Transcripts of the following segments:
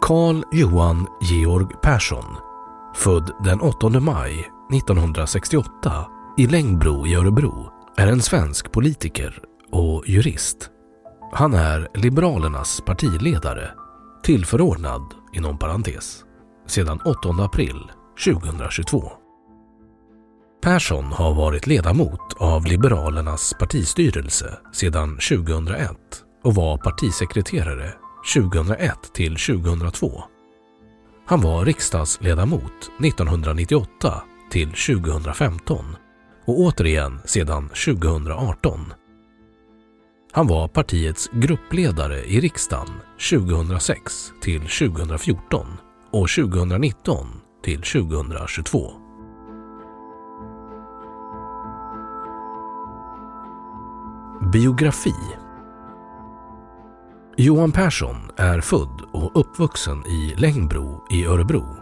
Carl Johan Georg Persson, född den 8 maj 1968 i Längbro i Örebro, är en svensk politiker och jurist. Han är Liberalernas partiledare, tillförordnad inom parentes, sedan 8 april 2022. Persson har varit ledamot av Liberalernas partistyrelse sedan 2001 och var partisekreterare 2001 till 2002. Han var riksdagsledamot 1998 till 2015 och återigen sedan 2018. Han var partiets gruppledare i riksdagen 2006 till 2014 och 2019 till 2022. Biografi Johan Persson är född och uppvuxen i Längbro i Örebro.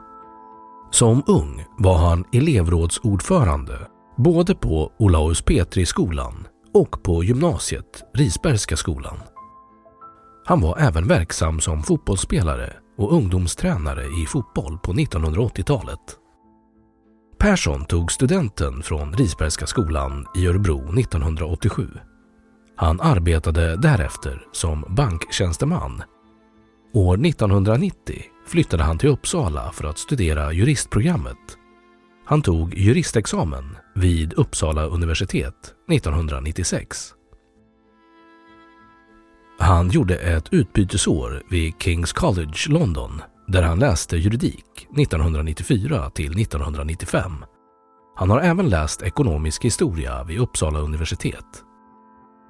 Som ung var han elevrådsordförande både på Olaus Petri-skolan och på gymnasiet Risbergska skolan. Han var även verksam som fotbollsspelare och ungdomstränare i fotboll på 1980-talet. Persson tog studenten från Risbergska skolan i Örebro 1987 han arbetade därefter som banktjänsteman. År 1990 flyttade han till Uppsala för att studera juristprogrammet. Han tog juristexamen vid Uppsala universitet 1996. Han gjorde ett utbytesår vid Kings College London där han läste juridik 1994 till 1995. Han har även läst ekonomisk historia vid Uppsala universitet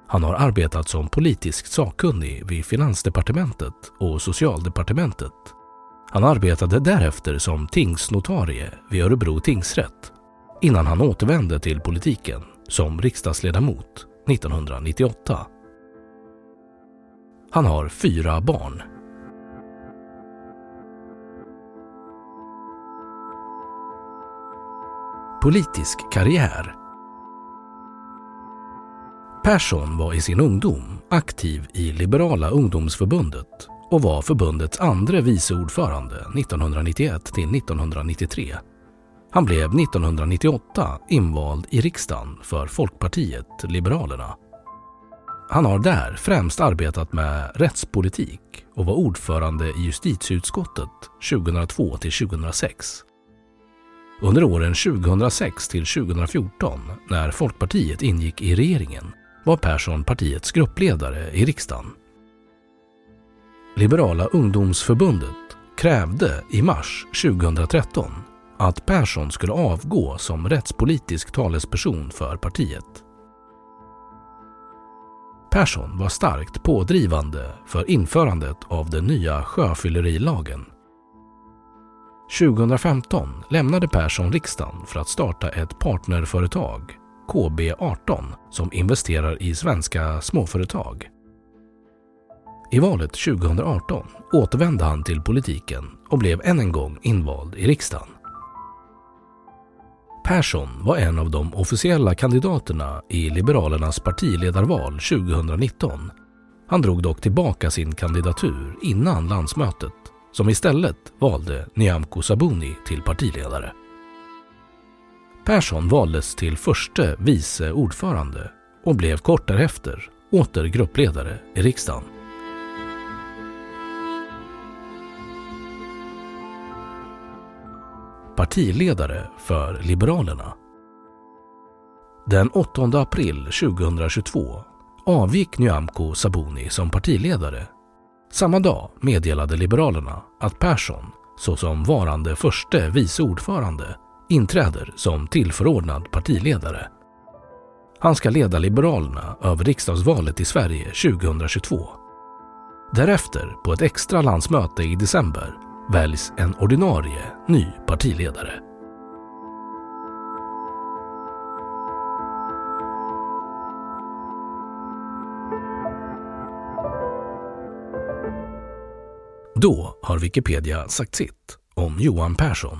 han har arbetat som politisk sakkunnig vid Finansdepartementet och Socialdepartementet. Han arbetade därefter som tingsnotarie vid Örebro tingsrätt innan han återvände till politiken som riksdagsledamot 1998. Han har fyra barn. Politisk karriär Persson var i sin ungdom aktiv i Liberala ungdomsförbundet och var förbundets andre vice ordförande 1991 till 1993. Han blev 1998 invald i riksdagen för Folkpartiet Liberalerna. Han har där främst arbetat med rättspolitik och var ordförande i justitieutskottet 2002 till 2006. Under åren 2006 till 2014, när Folkpartiet ingick i regeringen, var Persson partiets gruppledare i riksdagen. Liberala ungdomsförbundet krävde i mars 2013 att Persson skulle avgå som rättspolitisk talesperson för partiet. Persson var starkt pådrivande för införandet av den nya sjöfyllerilagen. 2015 lämnade Persson riksdagen för att starta ett partnerföretag, KB18, som investerar i svenska småföretag. I valet 2018 återvände han till politiken och blev än en gång invald i riksdagen. Persson var en av de officiella kandidaterna i Liberalernas partiledarval 2019. Han drog dock tillbaka sin kandidatur innan landsmötet som istället valde Nyamko Sabuni till partiledare. Persson valdes till förste vice ordförande och blev kort därefter åter gruppledare i riksdagen. partiledare för Liberalerna. Den 8 april 2022 avgick Nyamko Sabuni som partiledare. Samma dag meddelade Liberalerna att Persson, såsom varande förste vice ordförande, inträder som tillförordnad partiledare. Han ska leda Liberalerna över riksdagsvalet i Sverige 2022. Därefter, på ett extra landsmöte i december, väljs en ordinarie ny partiledare. Då har Wikipedia sagt sitt om Johan Persson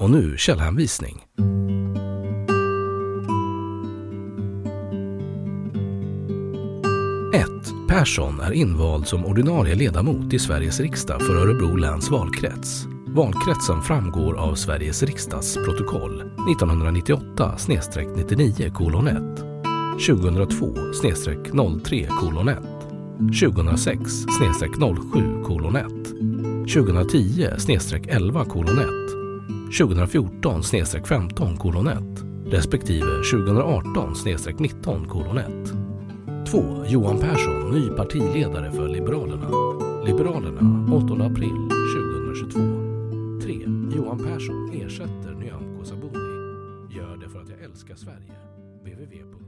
Och nu källhänvisning. 1. Persson är invald som ordinarie ledamot i Sveriges riksdag för Örebro läns valkrets. Valkretsen framgår av Sveriges riksdags protokoll 1998-99 kolon 1, 2002 03 kolon 1, 2006 07 kolon 1, 2010 11 kolon 1, 2014 15 kolon 1 respektive 2018 19 kolon 1. 2. Johan Persson, ny partiledare för Liberalerna. Liberalerna 8 april 2022. 3. Johan Persson ersätter Nyamko Sabuni. Gör det för att jag älskar Sverige. www.aftonbladet